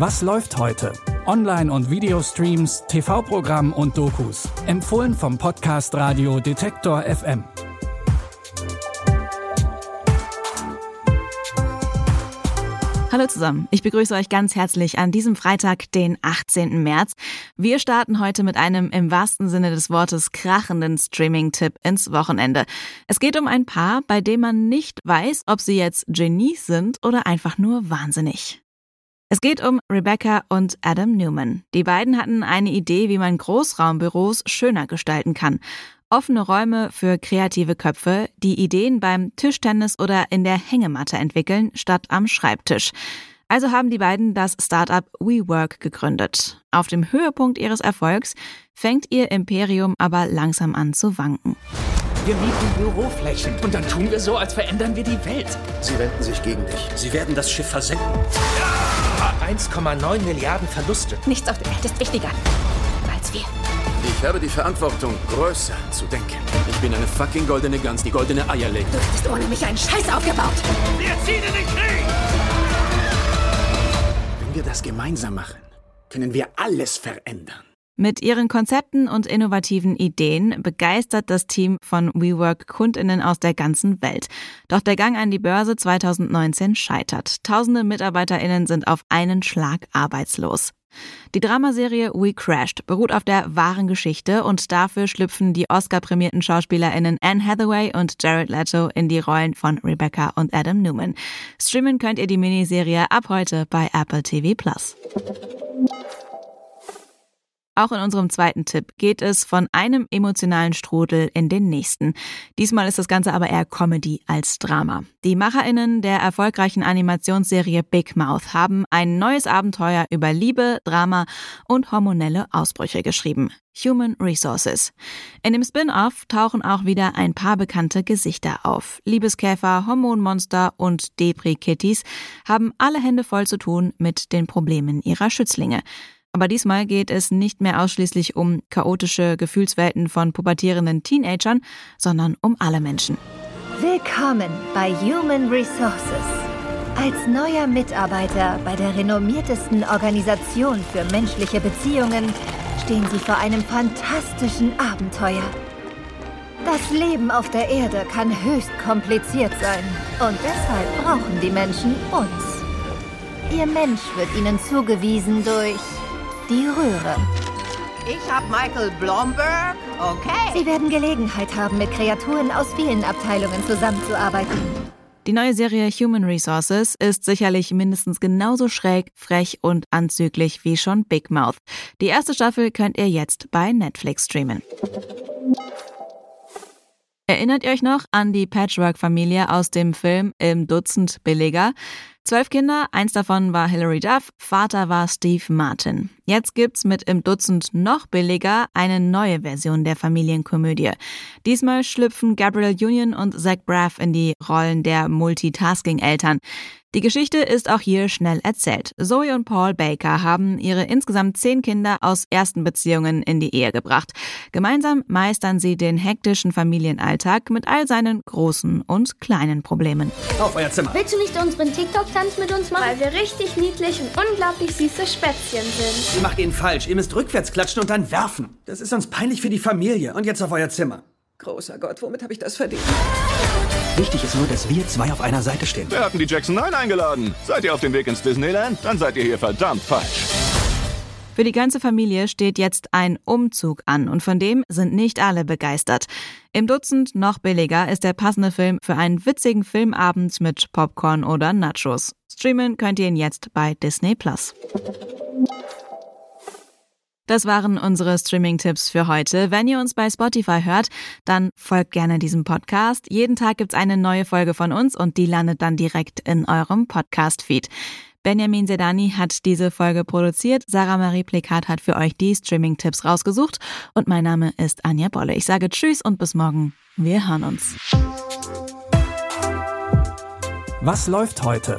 Was läuft heute? Online- und Videostreams, TV-Programm und Dokus. Empfohlen vom Podcast Radio Detektor FM. Hallo zusammen, ich begrüße euch ganz herzlich an diesem Freitag, den 18. März. Wir starten heute mit einem im wahrsten Sinne des Wortes krachenden Streaming-Tipp ins Wochenende. Es geht um ein Paar, bei dem man nicht weiß, ob sie jetzt Genies sind oder einfach nur wahnsinnig. Es geht um Rebecca und Adam Newman. Die beiden hatten eine Idee, wie man Großraumbüros schöner gestalten kann. Offene Räume für kreative Köpfe, die Ideen beim Tischtennis oder in der Hängematte entwickeln, statt am Schreibtisch. Also haben die beiden das Startup WeWork gegründet. Auf dem Höhepunkt ihres Erfolgs fängt ihr Imperium aber langsam an zu wanken. Wir mieten Büroflächen und dann tun wir so, als verändern wir die Welt. Sie wenden sich gegen dich. Sie werden das Schiff versenken. 1,9 Milliarden Verluste. Nichts auf der Welt ist wichtiger als wir. Ich habe die Verantwortung, größer zu denken. Ich bin eine fucking goldene Gans, die goldene Eier legt. Du hättest ohne mich einen Scheiß aufgebaut. Wir ziehen in den Krieg! Wenn wir das gemeinsam machen, können wir alles verändern. Mit ihren Konzepten und innovativen Ideen begeistert das Team von WeWork Kundinnen aus der ganzen Welt. Doch der Gang an die Börse 2019 scheitert. Tausende Mitarbeiterinnen sind auf einen Schlag arbeitslos. Die Dramaserie We Crashed beruht auf der wahren Geschichte und dafür schlüpfen die Oscar-prämierten SchauspielerInnen Anne Hathaway und Jared Leto in die Rollen von Rebecca und Adam Newman. Streamen könnt ihr die Miniserie ab heute bei Apple TV Plus. Auch in unserem zweiten Tipp geht es von einem emotionalen Strudel in den nächsten. Diesmal ist das Ganze aber eher Comedy als Drama. Die MacherInnen der erfolgreichen Animationsserie Big Mouth haben ein neues Abenteuer über Liebe, Drama und hormonelle Ausbrüche geschrieben. Human Resources. In dem Spin-off tauchen auch wieder ein paar bekannte Gesichter auf. Liebeskäfer, Hormonmonster und Depri-Kitties haben alle Hände voll zu tun mit den Problemen ihrer Schützlinge. Aber diesmal geht es nicht mehr ausschließlich um chaotische Gefühlswelten von pubertierenden Teenagern, sondern um alle Menschen. Willkommen bei Human Resources. Als neuer Mitarbeiter bei der renommiertesten Organisation für menschliche Beziehungen stehen Sie vor einem fantastischen Abenteuer. Das Leben auf der Erde kann höchst kompliziert sein und deshalb brauchen die Menschen uns. Ihr Mensch wird Ihnen zugewiesen durch die Röhre. Ich hab Michael Blomberg. Okay. Sie werden Gelegenheit haben, mit Kreaturen aus vielen Abteilungen zusammenzuarbeiten. Die neue Serie Human Resources ist sicherlich mindestens genauso schräg, frech und anzüglich wie schon Big Mouth. Die erste Staffel könnt ihr jetzt bei Netflix streamen. Erinnert ihr euch noch an die Patchwork-Familie aus dem Film Im Dutzend Billiger? Zwölf Kinder, eins davon war Hilary Duff, Vater war Steve Martin. Jetzt gibt's mit Im Dutzend noch billiger eine neue Version der Familienkomödie. Diesmal schlüpfen Gabriel Union und Zach Braff in die Rollen der Multitasking-Eltern. Die Geschichte ist auch hier schnell erzählt. Zoe und Paul Baker haben ihre insgesamt zehn Kinder aus ersten Beziehungen in die Ehe gebracht. Gemeinsam meistern sie den hektischen Familienalltag mit all seinen großen und kleinen Problemen. Auf euer Zimmer. Willst du nicht unseren TikTok-Tanz mit uns machen? Weil wir richtig niedlich und unglaublich süße Spätzchen sind. Ihr macht ihn falsch. Ihr müsst rückwärts klatschen und dann werfen. Das ist uns peinlich für die Familie. Und jetzt auf euer Zimmer. Großer Gott, womit habe ich das verdient? Wichtig ist nur, dass wir zwei auf einer Seite stehen. Wir hatten die Jackson 9 eingeladen. Seid ihr auf dem Weg ins Disneyland? Dann seid ihr hier verdammt falsch. Für die ganze Familie steht jetzt ein Umzug an und von dem sind nicht alle begeistert. Im Dutzend noch billiger ist der passende Film für einen witzigen Filmabend mit Popcorn oder Nachos. Streamen könnt ihr ihn jetzt bei Disney Plus. Das waren unsere Streaming-Tipps für heute. Wenn ihr uns bei Spotify hört, dann folgt gerne diesem Podcast. Jeden Tag gibt's eine neue Folge von uns und die landet dann direkt in eurem Podcast-Feed. Benjamin Sedani hat diese Folge produziert. Sarah Marie Plikat hat für euch die Streaming-Tipps rausgesucht. Und mein Name ist Anja Bolle. Ich sage Tschüss und bis morgen. Wir hören uns. Was läuft heute?